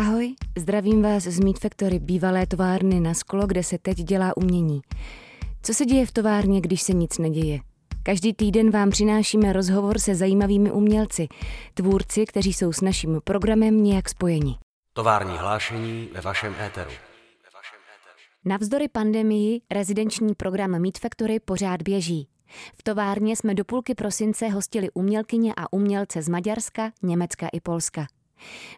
Ahoj, zdravím vás z Meat Factory, bývalé továrny na sklo, kde se teď dělá umění. Co se děje v továrně, když se nic neděje? Každý týden vám přinášíme rozhovor se zajímavými umělci, tvůrci, kteří jsou s naším programem nějak spojeni. Tovární hlášení ve vašem éteru. Navzdory pandemii rezidenční program Meat Factory pořád běží. V továrně jsme do půlky prosince hostili umělkyně a umělce z Maďarska, Německa i Polska.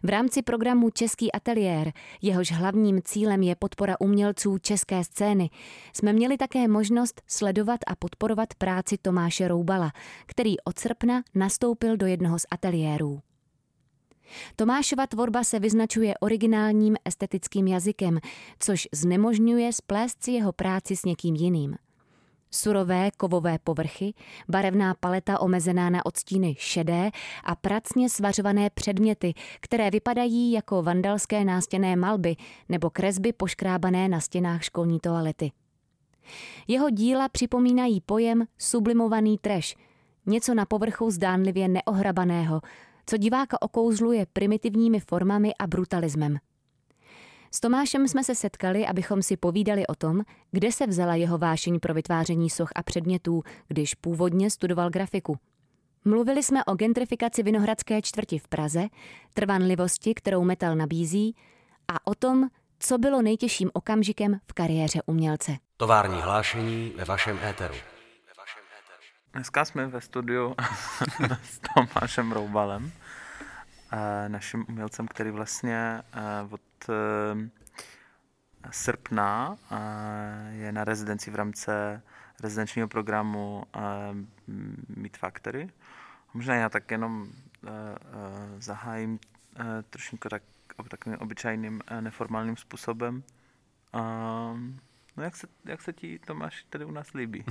V rámci programu Český ateliér, jehož hlavním cílem je podpora umělců české scény, jsme měli také možnost sledovat a podporovat práci Tomáše Roubala, který od srpna nastoupil do jednoho z ateliérů. Tomášova tvorba se vyznačuje originálním estetickým jazykem, což znemožňuje splést si jeho práci s někým jiným. Surové kovové povrchy, barevná paleta omezená na odstíny šedé a pracně svařované předměty, které vypadají jako vandalské nástěné malby nebo kresby poškrábané na stěnách školní toalety. Jeho díla připomínají pojem sublimovaný trash, něco na povrchu zdánlivě neohrabaného, co diváka okouzluje primitivními formami a brutalismem. S Tomášem jsme se setkali, abychom si povídali o tom, kde se vzala jeho vášeň pro vytváření soch a předmětů, když původně studoval grafiku. Mluvili jsme o gentrifikaci Vinohradské čtvrti v Praze, trvanlivosti, kterou metal nabízí, a o tom, co bylo nejtěžším okamžikem v kariéře umělce. Tovární hlášení ve vašem éteru. Dneska jsme ve studiu s Tomášem Roubalem, naším umělcem, který vlastně eh, od eh, srpna je na rezidenci v rámci rezidenčního programu Meat Factory. Možná já tak jenom zahájím trošku tak, takovým obyčejným neformálním způsobem. No jak se, jak se ti Tomáš tady u nás líbí?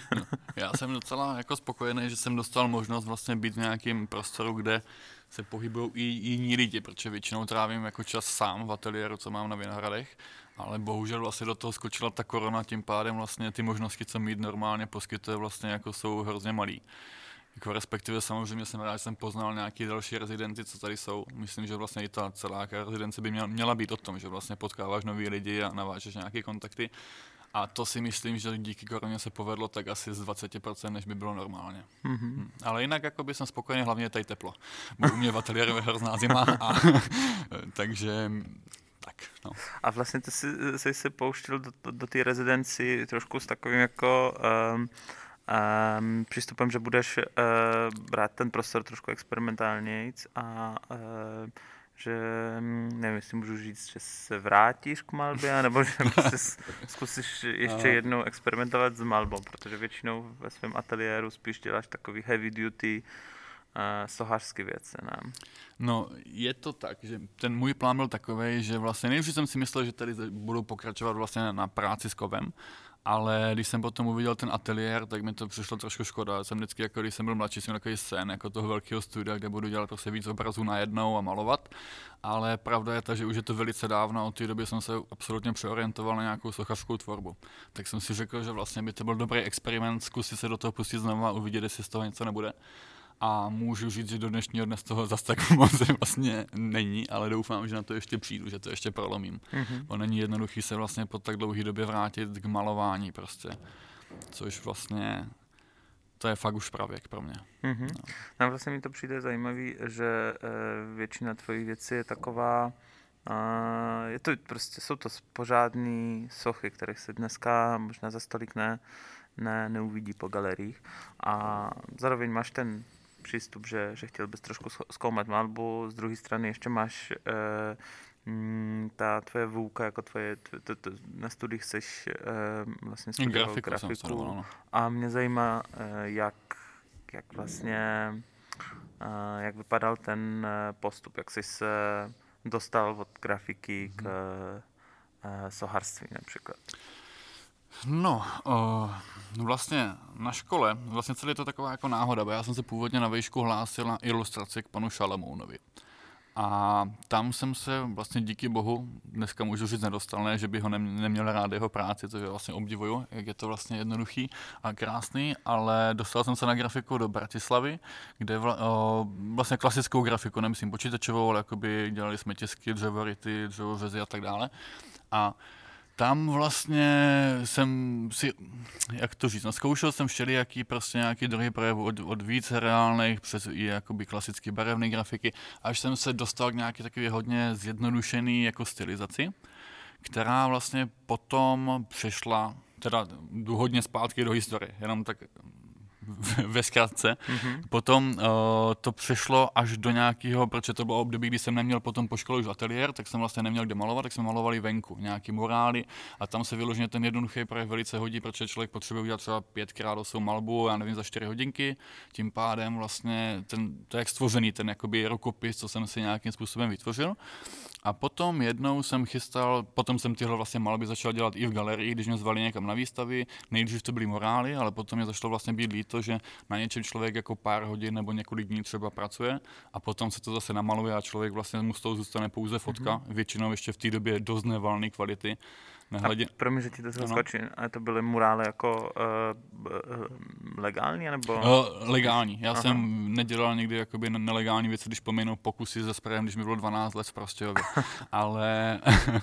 já jsem docela jako spokojený, že jsem dostal možnost vlastně být v nějakém prostoru, kde se pohybují i jiní lidi, protože většinou trávím jako čas sám v ateliéru, co mám na Vinohradech, ale bohužel vlastně do toho skočila ta korona, tím pádem vlastně ty možnosti, co mít normálně poskytuje, vlastně jako jsou hrozně malý. Jako respektive samozřejmě jsem rád, že jsem poznal nějaké další rezidenty, co tady jsou. Myslím, že vlastně i ta celá rezidence by měla, měla být o tom, že vlastně potkáváš nový lidi a navážeš nějaké kontakty. A to si myslím, že díky koroně se povedlo tak asi z 20%, než by bylo normálně. Mm-hmm. Hm. Ale jinak jako by jsem spokojený, hlavně tady teplo. Bo u mě v ateliéru je hrozná zima, a, takže tak, no. A vlastně ty jsi, jsi se pouštěl do, do, do té rezidenci trošku s takovým jako um, um, přístupem, že budeš uh, brát ten prostor trošku experimentálněji a uh, že hm, nevím, jestli můžu říct, že se vrátíš k malbě, nebo že zkusíš ještě jednou experimentovat s malbou, protože většinou ve svém ateliéru spíš děláš takový heavy duty uh, sohářské věci, ne? No, je to tak, že ten můj plán byl takový, že vlastně nejdřív jsem si myslel, že tady budu pokračovat vlastně na práci s kovem, ale když jsem potom uviděl ten ateliér, tak mi to přišlo trošku škoda. Jsem vždycky, jako když jsem byl mladší, jsem takový sen jako toho velkého studia, kde budu dělat prostě víc obrazů najednou a malovat. Ale pravda je ta, že už je to velice dávno, od té doby jsem se absolutně přeorientoval na nějakou sochařskou tvorbu. Tak jsem si řekl, že vlastně by to byl dobrý experiment, zkusit se do toho pustit znovu a uvidět, jestli z toho něco nebude a můžu říct, že do dnešního dne z toho zase tak moc vlastně není, ale doufám, že na to ještě přijdu, že to ještě prolomím. Mm-hmm. Bo není jednoduchý se vlastně po tak dlouhé době vrátit k malování prostě, což vlastně to je fakt už pravěk pro mě. Mm-hmm. No. no vlastně mi to přijde zajímavý, že e, většina tvojich věcí je taková, a je to prostě, jsou to pořádné sochy, kterých se dneska možná za stolik ne, ne, neuvidí po galeriích. A zároveň máš ten přístup, že, že chtěl bys trošku zkoumat malbu, z druhé strany ještě máš e, ta tvoje vůka, jako tvoje, to, to, na studiích seš e, vlastně studoval grafiku, grafiku studoval, no. a mě zajímá, e, jak, jak vlastně, e, jak vypadal ten postup, jak jsi se dostal od grafiky k e, soharství například. No, uh, vlastně na škole, vlastně celý to taková jako náhoda, bo já jsem se původně na výšku hlásil na ilustraci k panu Šalamounovi. A tam jsem se vlastně díky bohu, dneska můžu říct nedostal, ne, že bych ho neměl rád jeho práci, je vlastně obdivuju, jak je to vlastně jednoduchý a krásný, ale dostal jsem se na grafiku do Bratislavy, kde vla, o, vlastně klasickou grafiku, nemyslím počítačovou, ale jakoby dělali jsme tisky, dřevority, dřevořezy a tak dále. A tam vlastně jsem si, jak to říct, no, zkoušel jsem všelijaký prostě nějaký druhý projev od, od více reálných přes i jakoby klasicky barevné grafiky, až jsem se dostal k nějaký takový hodně zjednodušený jako stylizaci, která vlastně potom přešla, teda hodně zpátky do historie, jenom tak ve zkratce. Mm-hmm. Potom uh, to přešlo až do nějakého, protože to bylo období, kdy jsem neměl potom po škole už ateliér, tak jsem vlastně neměl kde malovat, tak jsme malovali venku, nějaký murály a tam se vyloženě ten jednoduchý projev velice hodí, protože člověk potřebuje udělat třeba 5x8 malbu, já nevím, za 4 hodinky, tím pádem vlastně ten, to je jak stvořený ten jakoby rukopis, co jsem si nějakým způsobem vytvořil. A potom jednou jsem chystal, potom jsem tyhle vlastně malby začal dělat i v galerii, když mě zvali někam na výstavy. Nejdřív to byly morály, ale potom mě začalo vlastně být líto, že na něčem člověk jako pár hodin nebo několik dní třeba pracuje a potom se to zase namaluje a člověk vlastně mu z toho zůstane pouze fotka, mm-hmm. většinou ještě v té době dost nevalné kvality Nehledě... A promiň, že ti to zaskočí, ale to byly murály jako uh, uh, legální, nebo? Uh, legální. Já Aha. jsem nedělal nikdy jakoby nelegální věci, když pominu pokusy ze sprejem, když mi bylo 12 let prostě. ale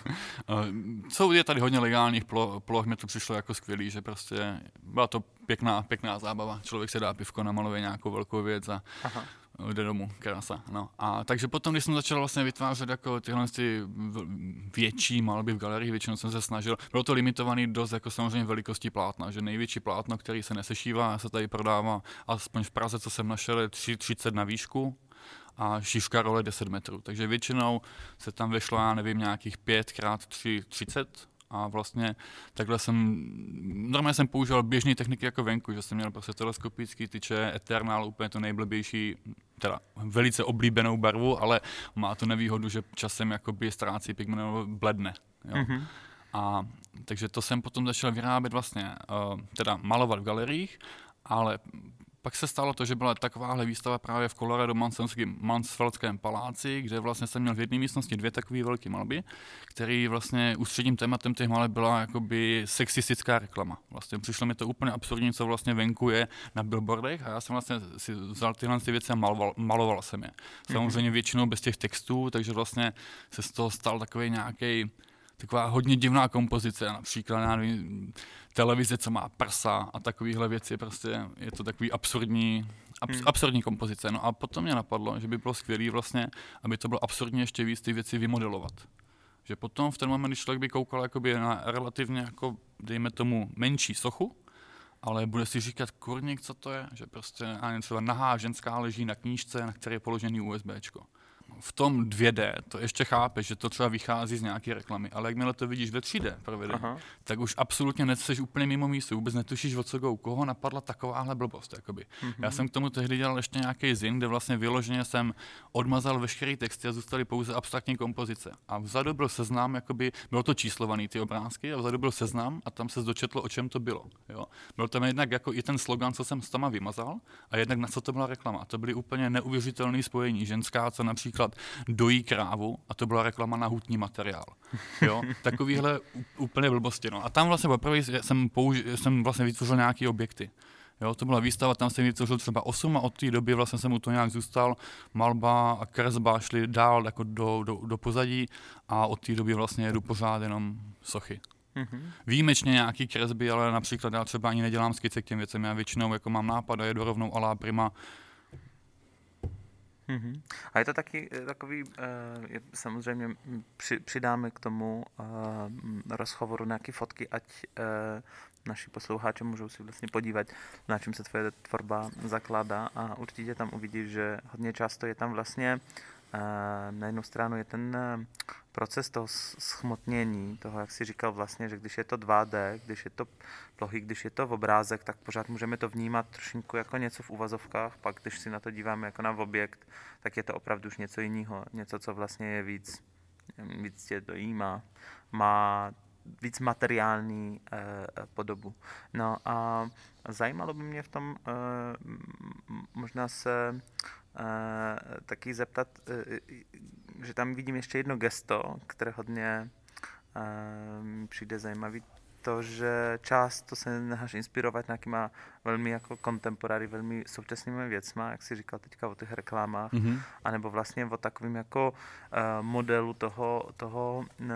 jsou je tady hodně legálních ploch, ploch, mi to přišlo jako skvělý, že prostě byla to pěkná, pěkná zábava. Člověk se dá pivko, namaluje nějakou velkou věc a Aha jde domů, krása. No. A takže potom, když jsem začal vlastně vytvářet jako tyhle ty větší malby v galerii, většinou jsem se snažil, bylo to limitovaný dost jako samozřejmě velikostí plátna, že největší plátno, který se nesešívá, se tady prodává, aspoň v Praze, co jsem našel, je 30 na výšku, a šířka role 10 metrů. Takže většinou se tam vešlo, já nevím, nějakých 5 krát 3, 30 a vlastně takhle jsem, normálně jsem používal běžné techniky jako venku, že jsem měl prostě teleskopický tyče, Eternal, úplně to nejblbější, teda velice oblíbenou barvu, ale má tu nevýhodu, že časem jakoby ztrácí pigment bledne. Jo. Mm-hmm. A takže to jsem potom začal vyrábět vlastně, uh, teda malovat v galeriích, ale pak se stalo to, že byla takováhle výstava právě v Colorado Mansfeldském paláci, kde vlastně jsem měl v jedné místnosti dvě takové velké malby, který vlastně ústředním tématem těch maleb byla jakoby sexistická reklama. Vlastně přišlo mi to úplně absurdní, co vlastně venku je na billboardech a já jsem vlastně si vzal tyhle ty věci a maloval, maloval jsem je. Samozřejmě většinou bez těch textů, takže vlastně se z toho stal takový nějaký taková hodně divná kompozice, například, já nevím, televize, co má prsa a takovéhle věci, prostě je to takový absurdní, abs, hmm. absurdní kompozice. No a potom mě napadlo, že by bylo skvělé vlastně, aby to bylo absurdně ještě víc ty věci vymodelovat. Že potom v ten moment, když člověk by koukal jakoby na relativně, jako, dejme tomu, menší sochu, ale bude si říkat, kurník, co to je, že prostě a třeba nahá ženská leží na knížce, na které je položený USBčko v tom 2D to ještě chápe, že to třeba vychází z nějaké reklamy, ale jakmile to vidíš ve 3D provedení, tak už absolutně nejseš úplně mimo místo, vůbec netušíš, o co go, koho napadla takováhle blbost. Jakoby. Mm-hmm. Já jsem k tomu tehdy dělal ještě nějaký zin, kde vlastně vyloženě jsem odmazal veškerý texty a zůstaly pouze abstraktní kompozice. A vzadu byl seznam, jakoby, bylo to číslovaný ty obrázky, a vzadu byl seznam a tam se dočetlo, o čem to bylo. Jo. Byl tam jednak jako i ten slogan, co jsem s tama vymazal, a jednak na co to byla reklama. A to byly úplně neuvěřitelné spojení. Ženská, co například například dojí krávu a to byla reklama na hutní materiál. Jo? Takovýhle úplně blbosti. No. A tam vlastně poprvé jsem, použi- jsem vlastně vytvořil nějaké objekty. Jo, to byla výstava, tam jsem vytvořil třeba 8 a od té doby vlastně jsem mu to nějak zůstal. Malba a kresba šly dál jako do, do, do pozadí a od té doby vlastně jedu pořád jenom sochy. Mm-hmm. Výjimečně nějaký kresby, ale například já třeba ani nedělám skice k těm věcem. Já většinou jako mám nápad a jedu rovnou alá prima Mm-hmm. A je to taky eh, takový, uh, je, samozřejmě při, přidáme k tomu uh, rozhovoru nějaké fotky, ať naši posluchači můžou si vlastně podívat, na čem se tvoje tvorba zakládá a určitě tam uvidíš, že hodně často je tam vlastně na jednu stranu je ten proces toho schmotnění, toho, jak si říkal vlastně, že když je to 2D, když je to plochý, když je to v obrázek, tak pořád můžeme to vnímat trošinku jako něco v uvazovkách, pak když si na to díváme jako na objekt, tak je to opravdu už něco jiného, něco, co vlastně je víc, víc tě dojímá, má víc materiální eh, podobu. No a zajímalo by mě v tom eh, možná se taky zeptat, že tam vidím ještě jedno gesto, které hodně mi přijde zajímavý to, že často se necháš inspirovat nějakýma velmi jako kontemporary, velmi současnými věcma, jak si říkal teďka o těch reklamách, mm-hmm. anebo vlastně o takovým jako uh, modelu toho, toho uh,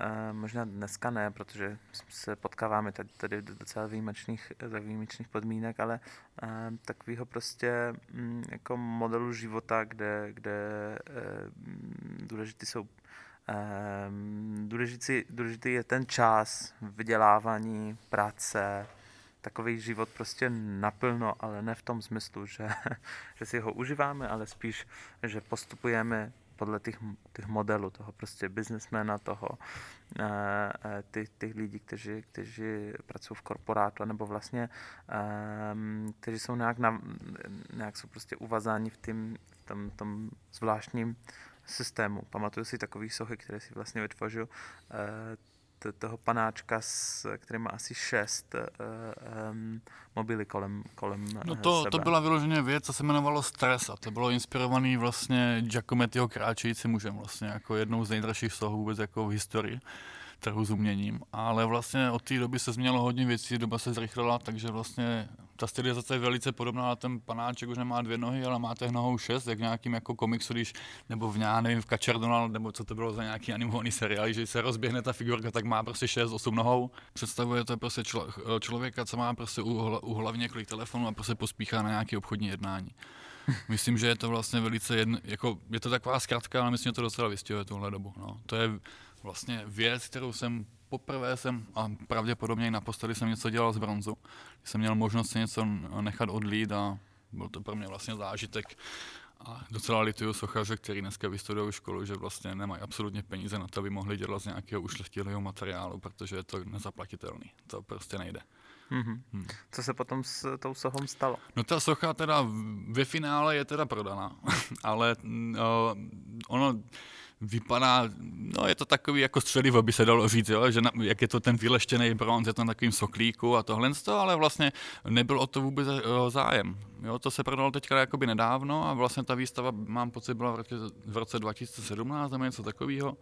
Uh, možná dneska ne, protože se potkáváme tady, tady do docela výjimečných, za výjimečných podmínek, ale uh, takového prostě um, jako modelu života, kde, kde uh, důležité jsou Um, důležitý, důležitý je ten čas, vydělávání, práce, takový život prostě naplno, ale ne v tom smyslu, že, že si ho užíváme, ale spíš, že postupujeme podle těch, těch modelů, toho prostě biznesmena, toho, těch, těch lidí, kteří, kteří pracují v korporátu, nebo vlastně, um, kteří jsou nějak, na, nějak jsou prostě uvazáni v, tým, v tom, tom zvláštním systému. Pamatuju si takový sohy, které si vlastně vytvořil eh, toho panáčka, s, který má asi šest um, mobily kolem, kolem No to, sebe. to byla vyloženě věc, co se jmenovalo Stres a to bylo inspirovaný vlastně Giacomettiho kráčející mužem vlastně jako jednou z nejdražších sohů vůbec jako v historii trhu s uměním, ale vlastně od té doby se změnilo hodně věcí, doba se zrychlila, takže vlastně ta stylizace je velice podobná ten panáček, už nemá dvě nohy, ale má těch nohou šest, jak v nějakým jako komiksu, když, nebo v nějak, nevím, v Kačer Donald, nebo co to bylo za nějaký animovaný seriál, že se rozběhne ta figurka, tak má prostě šest, osm nohou. Představuje to prostě člo, člověka, co má prostě u, u hlavy několik telefonů a prostě pospíchá na nějaké obchodní jednání. Myslím, že je to vlastně velice jedno, jako je to taková zkratka, ale myslím, že to docela vystihuje tuhle dobu. No. To je vlastně věc, kterou jsem poprvé jsem, a pravděpodobně i naposledy jsem něco dělal z bronzu. Jsem měl možnost si něco nechat odlít a byl to pro mě vlastně zážitek. A docela lituju sochaře, který dneska vystudují školu, že vlastně nemají absolutně peníze na to, aby mohli dělat z nějakého ušlechtilého materiálu, protože je to nezaplatitelný. To prostě nejde. Mm-hmm. Hmm. Co se potom s tou sochou stalo? No ta socha teda ve finále je teda prodaná, ale uh, ono vypadá, no je to takový jako střelivo, by se dalo říct, jo? že na, jak je to ten vyleštěný bronz, je to na takovým soklíku a tohle, ale vlastně nebyl o to vůbec eh, zájem. Jo? To se prodalo teďka jakoby nedávno a vlastně ta výstava, mám pocit, byla v roce, v roce 2017 nebo něco takového.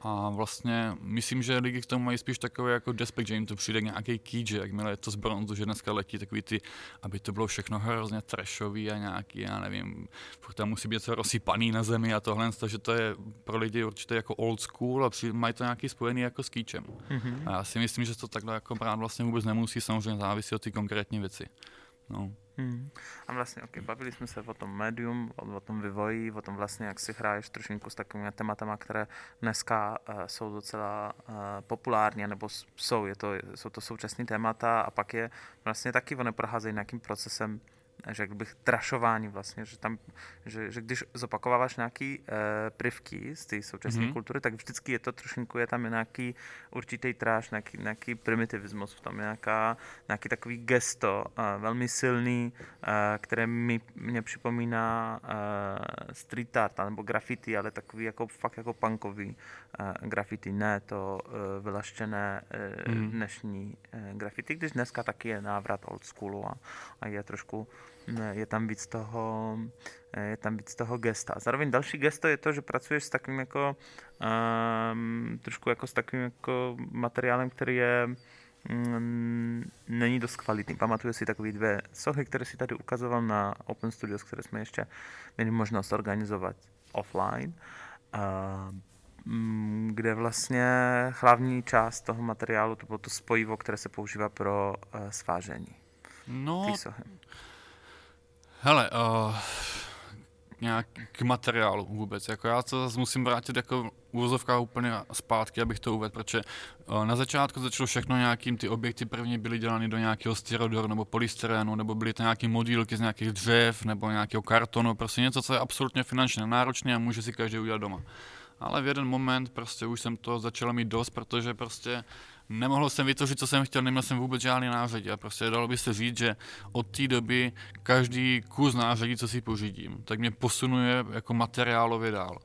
A vlastně myslím, že lidi k tomu mají spíš takové jako despek, že jim to přijde nějaký kýč, jakmile je to z bronzu, že dneska letí takový ty, aby to bylo všechno hrozně trashový a nějaký, já nevím, furt tam musí být něco rozsypaný na zemi a tohle, takže to je pro lidi určitě jako old school a mají to nějaký spojený jako s kýčem. Mm-hmm. A já si myslím, že to takhle jako brát vlastně vůbec nemusí, samozřejmě závisí od ty konkrétní věci. No. Hmm. A vlastně, okay, bavili jsme se o tom médium, o, o tom vývoji, o tom vlastně, jak si hraješ trošinku s takovými tématama, které dneska uh, jsou docela uh, populární, nebo jsou, je to, jsou to současné témata a pak je vlastně taky, oni procházejí nějakým procesem řekl bych, trašování vlastně, že, tam, že, že když zopakováváš nějaký uh, prvky z té současné mm-hmm. kultury, tak vždycky je to trošinku, je tam nějaký určitý tráš, nějaký, nějaký primitivismus v tom, nějaká, nějaký takový gesto, uh, velmi silný, uh, které mi, mě připomíná uh, street art nebo graffiti, ale takový jako fakt jako punkový uh, graffiti, ne to uh, vylaštěné uh, mm. dnešní uh, graffiti, když dneska taky je návrat old schoolu a, a je trošku je tam víc toho, je tam víc toho gesta. Zároveň další gesto je to, že pracuješ s takovým jako um, trošku jako s takovým jako materiálem, který je um, není dost kvalitní. Pamatuju si takové dvě sochy, které si tady ukazoval na Open Studios, které jsme ještě měli možnost organizovat offline. Uh, kde vlastně hlavní část toho materiálu to bylo to spojivo, které se používá pro uh, svážení. No, Hele, uh, nějak k materiálu vůbec. Jako já to zase musím vrátit jako úvozovka úplně zpátky, abych to uvedl, protože uh, na začátku začalo všechno nějakým, ty objekty první byly dělány do nějakého styrodoru nebo polystyrenu, nebo byly to nějaké modílky z nějakých dřev nebo nějakého kartonu, prostě něco, co je absolutně finančně náročné a může si každý udělat doma. Ale v jeden moment prostě už jsem to začal mít dost, protože prostě nemohl jsem vytvořit, co jsem chtěl, neměl jsem vůbec žádný nářadí. A prostě dalo by se říct, že od té doby každý kus nářadí, co si pořídím, tak mě posunuje jako materiálově dál.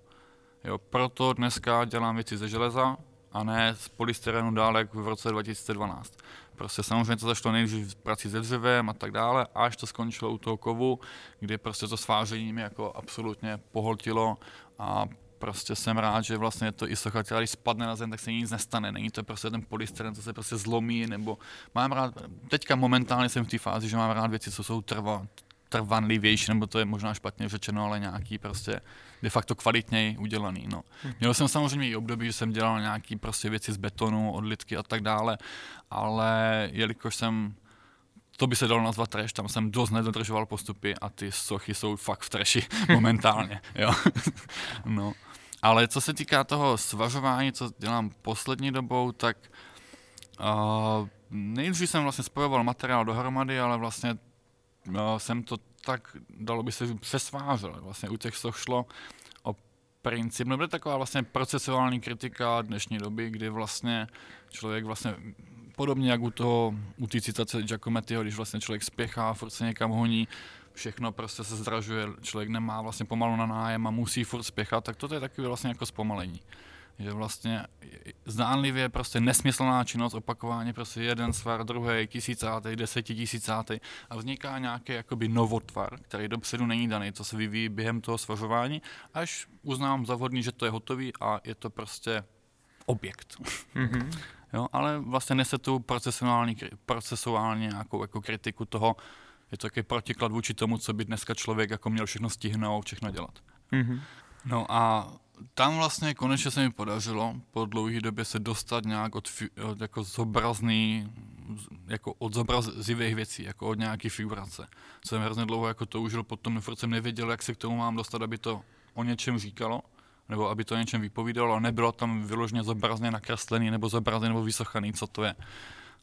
Jo, proto dneska dělám věci ze železa a ne z polystyrenu dále jak v roce 2012. Prostě samozřejmě to zašlo nejdřív v prací se dřevem a tak dále, až to skončilo u toho kovu, kdy prostě to sváření mi jako absolutně pohltilo a prostě jsem rád, že vlastně to i socha, když spadne na zem, tak se nic nestane. Není to prostě ten polystyren, co se prostě zlomí, nebo mám rád, teďka momentálně jsem v té fázi, že mám rád věci, co jsou trva, trvanlivější, nebo to je možná špatně řečeno, ale nějaký prostě de facto kvalitněji udělaný. No. Hmm. Měl jsem samozřejmě i období, že jsem dělal nějaký prostě věci z betonu, odlitky a tak dále, ale jelikož jsem to by se dalo nazvat trash, tam jsem dost nedodržoval postupy a ty sochy jsou fakt v trashi momentálně, jo. no. Ale co se týká toho svažování, co dělám poslední dobou, tak uh, nejdřív jsem vlastně spojoval materiál dohromady, ale vlastně uh, jsem to tak, dalo by se, přesvážel. Vlastně u těch soch šlo o princip, nebo taková vlastně procesuální kritika dnešní doby, kdy vlastně člověk vlastně podobně jak u toho, u té citace Giacomettiho, když vlastně člověk spěchá, furt se někam honí, všechno prostě se zdražuje, člověk nemá vlastně pomalu na nájem a musí furt spěchat, tak toto je takový vlastně jako zpomalení. Že vlastně zdánlivě prostě nesmyslná činnost, opakování prostě jeden svar, druhý, tisícátý, desetitisícátý a vzniká nějaký jakoby novotvar, který dopředu není daný, co se vyvíjí během toho svažování, až uznám za vhodný, že to je hotový a je to prostě objekt. Mm-hmm. jo, ale vlastně nese tu procesuální, procesuálně nějakou jako kritiku toho, je to takový protiklad vůči tomu, co by dneska člověk jako měl všechno stihnout, všechno dělat. Mm-hmm. No a tam vlastně konečně se mi podařilo po dlouhé době se dostat nějak od, od jako zobrazný, jako od zobrazivých věcí, jako od nějaký figurace. Jsem hrozně dlouho jako toužil, potom furt jsem nevěděl, jak se k tomu mám dostat, aby to o něčem říkalo, nebo aby to o něčem vypovídalo, ale nebylo tam vyloženě zobrazně nakreslený nebo zobrazený nebo vysochaný, co to je.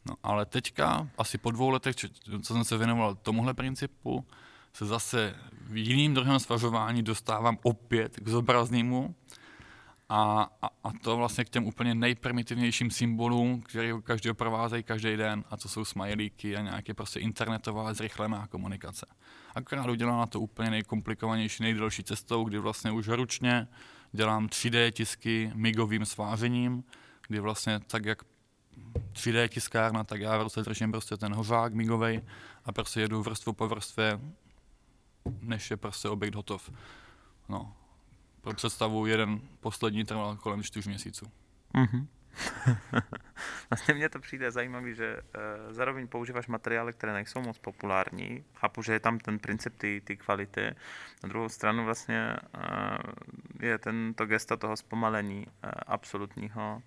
No, ale teďka, asi po dvou letech, co jsem se věnoval tomuhle principu, se zase v jiným druhém svažování dostávám opět k zobraznému a, a, a to vlastně k těm úplně nejprimitivnějším symbolům, které každý provázejí každý den a to jsou smajlíky a nějaké prostě internetová zrychlená komunikace. Akorát udělám to úplně nejkomplikovanější, nejdelší cestou, kdy vlastně už ručně dělám 3D tisky migovým svářením, kdy vlastně tak, jak 3D tiskárna, tak já prostě držím prostě ten hořák migovej a prostě jedu vrstvu po vrstvě, než je prostě objekt hotov. No. Pro představu jeden poslední trval kolem 4 měsíců. Mm-hmm. vlastně mně to přijde zajímavý, že uh, zároveň používáš materiály, které nejsou moc populární. Chápu, že je tam ten princip ty kvality. Na druhou stranu vlastně uh, je tento gesto toho zpomalení, uh, absolutního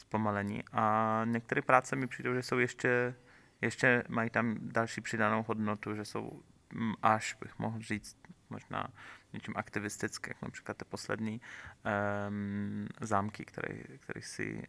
zpomalení. A některé práce mi přijdou, že jsou ještě, ještě mají tam další přidanou hodnotu, že jsou mm, až bych mohl říct možná něčím aktivistické, jak například ty poslední um, zámky, které, které si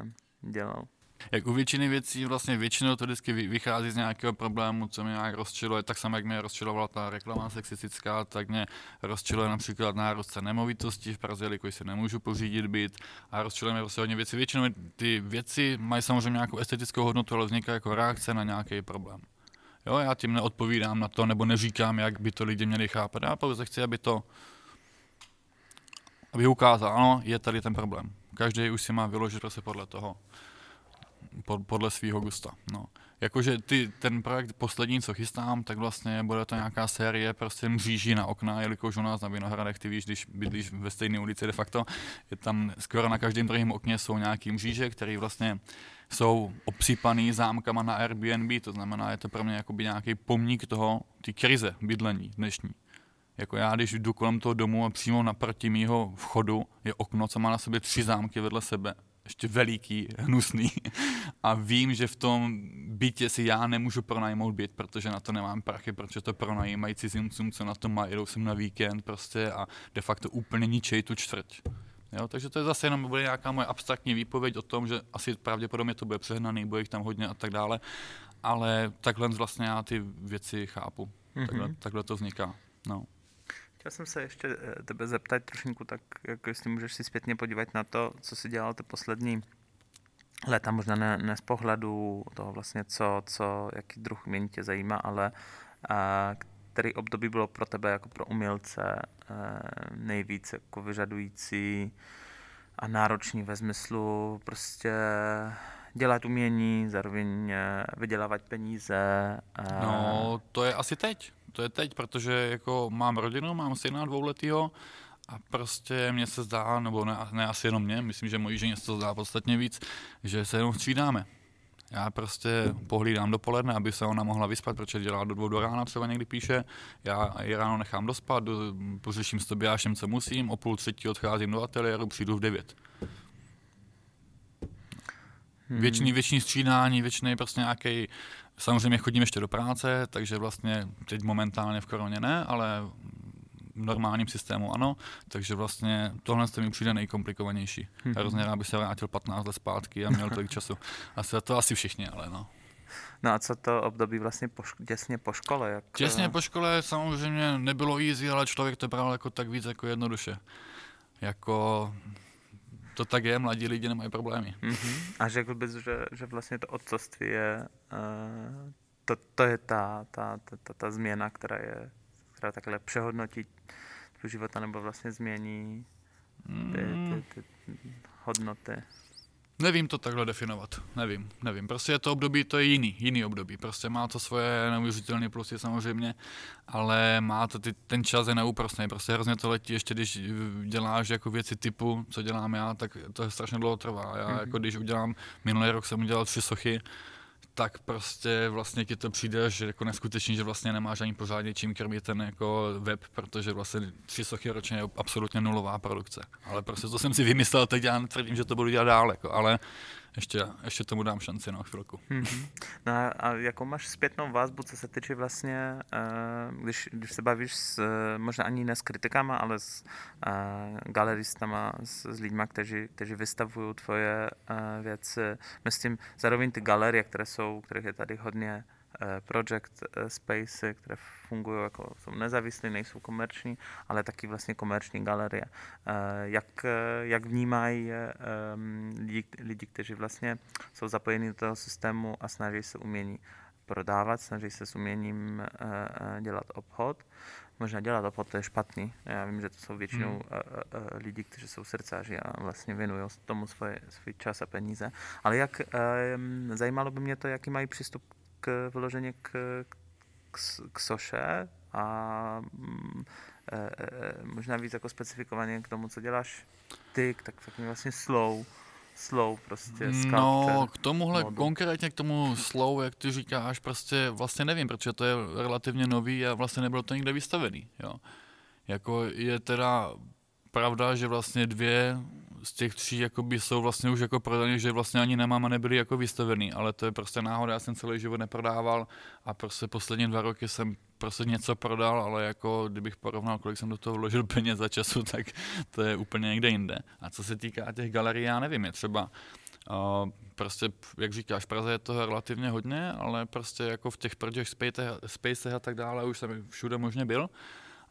um, dělal. Jak u většiny věcí, vlastně většinou to vždycky vychází z nějakého problému, co mě nějak rozčiluje, tak samo jak mě rozčilovala ta reklama sexistická, tak mě rozčiluje například nárůst nemovitosti v Praze, jelikož si nemůžu pořídit byt a rozčiluje mě prostě hodně věcí. Většinou ty věci mají samozřejmě nějakou estetickou hodnotu, ale vznikají jako reakce na nějaký problém. Jo, já tím neodpovídám na to, nebo neříkám, jak by to lidi měli chápat. Já pouze chci, aby to aby ukázal, ano, je tady ten problém. Každý už si má vyložit se podle toho, podle svého gusta. No. Jakože ty, ten projekt poslední, co chystám, tak vlastně bude to nějaká série prostě mříží na okna, jelikož u nás na Vinohradech, ty víš, když bydlíš ve stejné ulici de facto, je tam skoro na každém druhém okně jsou nějaký mříže, které vlastně jsou obsypaný zámkama na Airbnb, to znamená, je to pro mě jakoby nějaký pomník toho, ty krize bydlení dnešní. Jako já, když jdu kolem toho domu a přímo naproti mýho vchodu je okno, co má na sobě tři zámky vedle sebe, ještě veliký, hnusný. A vím, že v tom bytě si já nemůžu pronajmout byt, protože na to nemám prachy, protože to pronajímají cizincům, co na to mají, jdou sem na víkend prostě a de facto úplně ničej tu čtvrť. Jo, takže to je zase jenom bude nějaká moje abstraktní výpověď o tom, že asi pravděpodobně to bude přehnaný, bude jich tam hodně a tak dále, ale takhle vlastně já ty věci chápu. Mm-hmm. Takhle, takhle to vzniká. No. Chtěl jsem se ještě eh, tebe zeptat trošku, tak jako jestli můžeš si zpětně podívat na to, co si dělal ty poslední léta, možná ne, ne z pohledu toho vlastně, co, co jaký druh umění tě zajímá, ale a, který období bylo pro tebe jako pro umělce e, nejvíc jako vyžadující a náročný ve smyslu prostě dělat umění, zároveň eh, vydělávat peníze. No, to je asi teď. To je teď, protože jako mám rodinu, mám syna dvouletýho a prostě mně se zdá, nebo ne, ne asi jenom mě, myslím, že mojí ženě se to zdá podstatně víc, že se jenom střídáme. Já prostě pohlídám dopoledne, aby se ona mohla vyspat, protože dělá do dvou do rána, třeba někdy píše. Já ji ráno nechám dospat, pořeším s tobiášem, co musím, o půl třetí odcházím do ateliéru, přijdu v devět. Hmm. Věčný, věčný střídání, věčný prostě nějaký Samozřejmě chodím ještě do práce, takže vlastně teď momentálně v koroně ne, ale v normálním systému ano, takže vlastně tohle mi přijde nejkomplikovanější. Mm-hmm. Hrozně rád bych se vrátil 15 let zpátky a měl tolik času. Asi to asi všichni, ale no. No a co to období vlastně po, těsně po škole? Jak... Těsně po škole samozřejmě nebylo easy, ale člověk to bral jako tak víc jako jednoduše. Jako to tak je, mladí lidi nemají problémy. Mm-hmm. A řekl bys, že, že vlastně to otcovství je, uh, to, to je ta, ta, ta, ta, ta změna, která je, která takhle přehodnotí tvůj život, nebo vlastně změní ty, ty, ty hodnoty. Nevím to takhle definovat, nevím, nevím. Prostě je to období, to je jiný, jiný období. Prostě má to svoje neuvěřitelné plusy samozřejmě, ale má to ty, ten čas je neúprostný. Prostě hrozně to letí, ještě když děláš jako věci typu, co dělám já, tak to je strašně dlouho trvá. Já mm-hmm. jako když udělám, minulý rok jsem udělal tři sochy, tak prostě vlastně ti to přijde, že jako neskutečný, že vlastně nemáš ani pořádně čím krmit ten jako web, protože vlastně tři sochy ročně je absolutně nulová produkce. Ale prostě to jsem si vymyslel, teď já tvrdím, že to budu dělat dál, jako, ale ještě, ještě tomu dám šanci na chvilku. Mm-hmm. No a, a jakou máš zpětnou vazbu, co se týče vlastně, uh, když, když se bavíš s, možná ani ne s kritikama, ale s uh, galeristama, s, s lidmi, kteří, kteří vystavují tvoje uh, věci. Myslím, zároveň ty galerie, které jsou, kterých je tady hodně, Eh, project eh, space, které fungují jako jsou nezávislé, nejsou komerční, ale taky vlastně komerční galerie. Eh, jak, jak vnímají lidi, lidi, kteří vlastně jsou zapojeni do toho systému a snaží se umění prodávat, snaží se s uměním dělat obchod. Možná dělat obchod, to je špatný. Já vím, že to jsou většinou hmm. lidi, kteří jsou srdcaři a vlastně věnují tomu svoje, svůj čas a peníze. Ale jak zajímalo by mě to, jaký mají přístup k, vyloženě k, k, k soše a mm, e, e, e, možná víc jako specifikovaně k tomu, co děláš ty, tak taky vlastně slow, slow prostě No, k tomuhle modu. konkrétně k tomu slow, jak ty říkáš, prostě vlastně nevím, protože to je relativně nový a vlastně nebylo to nikde vystavený, jo. Jako je teda pravda, že vlastně dvě z těch tří jakoby jsou vlastně už jako prodaný, že vlastně ani nemám a nebyly jako vystavený, ale to je prostě náhoda, já jsem celý život neprodával a prostě poslední dva roky jsem prostě něco prodal, ale jako kdybych porovnal, kolik jsem do toho vložil peněz za času, tak to je úplně někde jinde. A co se týká těch galerií, já nevím, je třeba Uh, prostě, jak říkáš, v Praze je toho relativně hodně, ale prostě jako v těch project spacech a tak dále už jsem všude možně byl,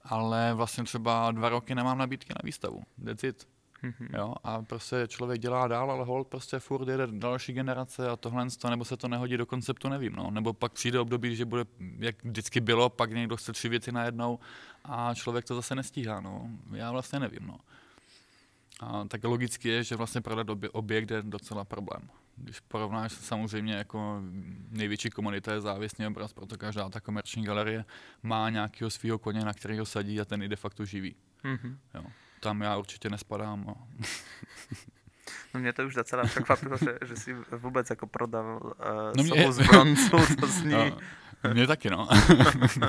ale vlastně třeba dva roky nemám nabídky na výstavu. It. Mm-hmm. Jo, a prostě člověk dělá dál, ale hold prostě furt jede další generace a tohle, nebo se to nehodí do konceptu, nevím. No. Nebo pak přijde období, že bude, jak vždycky bylo, pak někdo chce tři věci najednou a člověk to zase nestíhá. No. Já vlastně nevím. No. A tak logicky je, že vlastně prodat objekt je docela problém. Když porovnáš samozřejmě jako největší komunita je závěsný obraz, proto každá ta komerční galerie má nějakého svého koně, na kterého sadí a ten i de facto živí. Mm-hmm. Jo tam já určitě nespadám. No. No mě to už docela překvapilo, že, že jsi vůbec jako prodal uh, no mě... z bronzu, to zní... No, mě taky, no.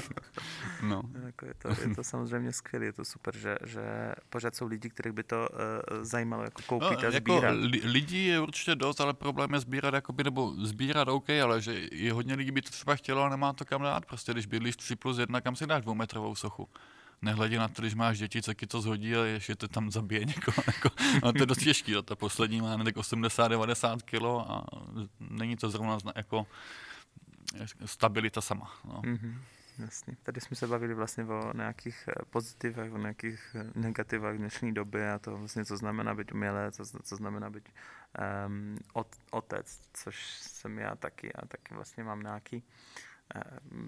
no. Jako je, to, je to samozřejmě skvělé, je to super, že, že pořád jsou lidi, kterých by to uh, zajímalo jako koupit no, a jako sbírat. Li, lidí je určitě dost, ale problém je sbírat, jakoby, nebo sbírat OK, ale že je hodně lidí by to třeba chtělo a nemá to kam dát. Prostě když bydlíš 3 plus 1, kam si dáš dvoumetrovou sochu? Nehledě na to, když máš děti, co ti to zhodí a ještě to tam zabije někoho. Jako, no, to je dost těžký, ta poslední má tak 80-90 kg a není to zrovna jako stabilita sama. No. Mm-hmm. Jasně. Tady jsme se bavili vlastně o nějakých eh, pozitivech, o nějakých eh, negativech dnešní doby a to vlastně, co znamená být umělec, co, co znamená být um, ot, otec, což jsem já taky a taky vlastně mám nějaký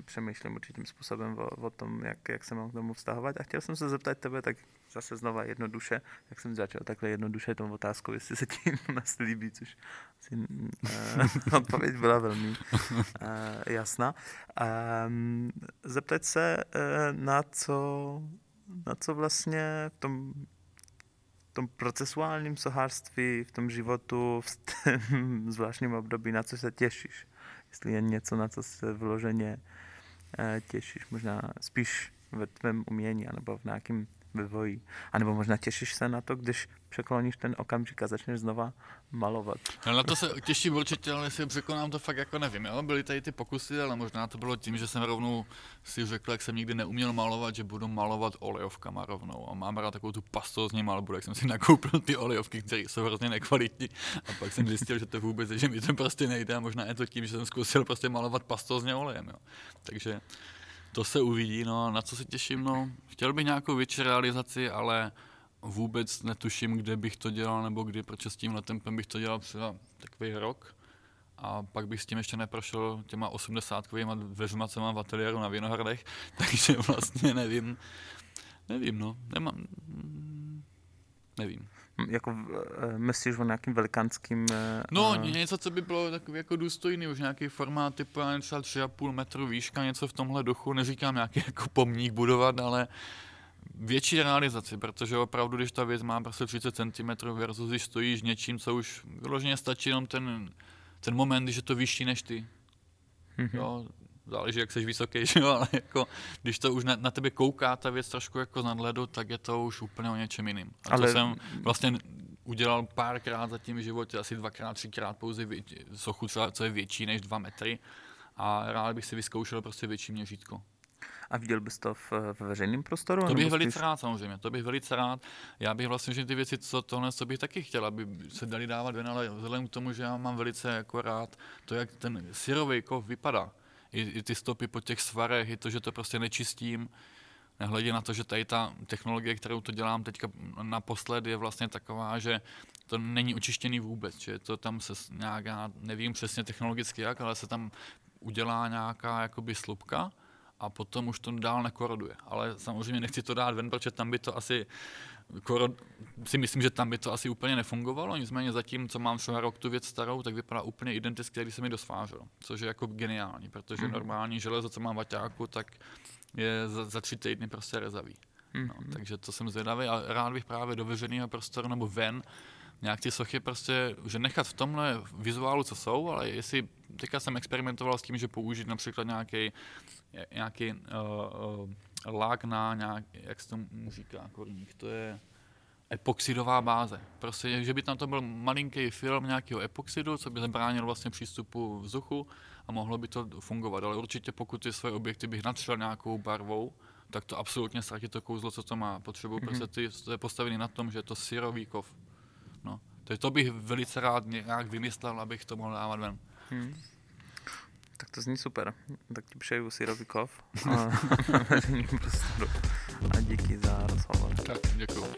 přemýšlím určitým způsobem o, o tom, jak, jak se mám k tomu vztahovat. A chtěl jsem se zeptat tebe, tak zase znova jednoduše, jak jsem začal takhle jednoduše tomu otázku, jestli se ti nás líbí, což asi, uh, odpověď byla velmi uh, jasná. Um, zeptat se, uh, na co, na co vlastně v tom tom procesuálním sohářství, v tom životu, v tom zvláštním období, na co se těšíš? Jestli je něco, na co se vloženě eh, těšíš, možná spíš ve tvém umění, anebo v nějakém vývoji. A nebo možná těšíš se na to, když překloníš ten okamžik a začneš znova malovat. No, na to se těším určitě, ale jestli překonám to fakt jako nevím. Jo? Byly tady ty pokusy, ale možná to bylo tím, že jsem rovnou si řekl, jak jsem nikdy neuměl malovat, že budu malovat olejovkama rovnou. A mám rád takovou tu pastózní malbu, jak jsem si nakoupil ty olejovky, které jsou hrozně nekvalitní. A pak jsem zjistil, že to vůbec, že mi to prostě nejde. A možná je to tím, že jsem zkusil prostě malovat pastózně olejem. Jo? Takže to se uvidí, no na co se těším, no. Chtěl bych nějakou větší realizaci, ale vůbec netuším, kde bych to dělal, nebo kdy, proč s tímhle tempem bych to dělal třeba takový rok. A pak bych s tím ještě neprošel těma 80 dveřma, co mám v ateliéru na Vinohradech, takže vlastně nevím, nevím, no, nemám, nevím. Jako eh, myslíš o nějakým velikánským... Eh, no, uh... něco, co by bylo takový jako důstojný, už nějaký formát typu třeba 3,5 metru výška, něco v tomhle duchu, neříkám nějaký jako pomník budovat, ale větší realizaci, protože opravdu, když ta věc má prostě 30 cm versus když stojíš něčím, co už vyloženě stačí jenom ten, ten moment, když je to vyšší než ty. Mm-hmm. Jo, záleží, jak jsi vysoký, že jo, ale jako, když to už na, na tebe kouká ta věc trošku jako z nadhledu, tak je to už úplně o něčem jiným. A ale... to jsem vlastně udělal párkrát za tím životě, asi dvakrát, třikrát pouze sochu, co je větší než dva metry a rád bych si vyzkoušel prostě větší měřítko. A viděl bys to v, v veřejném prostoru? To bych velice spíš... rád, samozřejmě, to bych velice rád. Já bych vlastně, že ty věci, co tohle, co bych taky chtěl, aby se dali dávat ven, ale vzhledem k tomu, že já mám velice jako rád to, jak ten syrový kov vypadá, i, i ty stopy po těch svarech, i to, že to prostě nečistím, nehledě na to, že tady ta technologie, kterou to dělám teďka naposled, je vlastně taková, že to není očištěný vůbec, že to tam se nějak, já nevím přesně technologicky jak, ale se tam udělá nějaká jakoby slupka a potom už to dál nekoroduje. Ale samozřejmě nechci to dát ven, protože tam by to asi korod, si myslím, že tam by to asi úplně nefungovalo, nicméně zatím, co mám třeba rok tu věc starou, tak vypadá úplně identicky, když se mi dosvářil, což je jako geniální, protože mm. normální železo, co mám v aťáku, tak je za, za tři týdny prostě rezavý. Mm. No, takže to jsem zvědavý a rád bych právě do veřejného prostoru nebo ven nějak ty sochy prostě, že nechat v tomhle vizuálu, co jsou, ale jestli teďka jsem experimentoval s tím, že použít například nějaký, nějaký uh, uh, lák na nějak, jak se tomu říká, korník, to je epoxidová báze. Prostě, že by tam to byl malinký film nějakého epoxidu, co by zabránil vlastně přístupu vzduchu a mohlo by to fungovat. Ale určitě pokud ty svoje objekty bych natřel nějakou barvou, tak to absolutně ztratí to kouzlo, co to má. Potřebuji mm-hmm. prostě ty, to je postavený na tom, že je to syrový kov. Takže to bych velice rád nějak vymyslel, abych to mohl dávat ven. Hmm. Tak to zní super. Tak ti přeju syrový kov a, a díky za rozhovor. Tak, děkuji.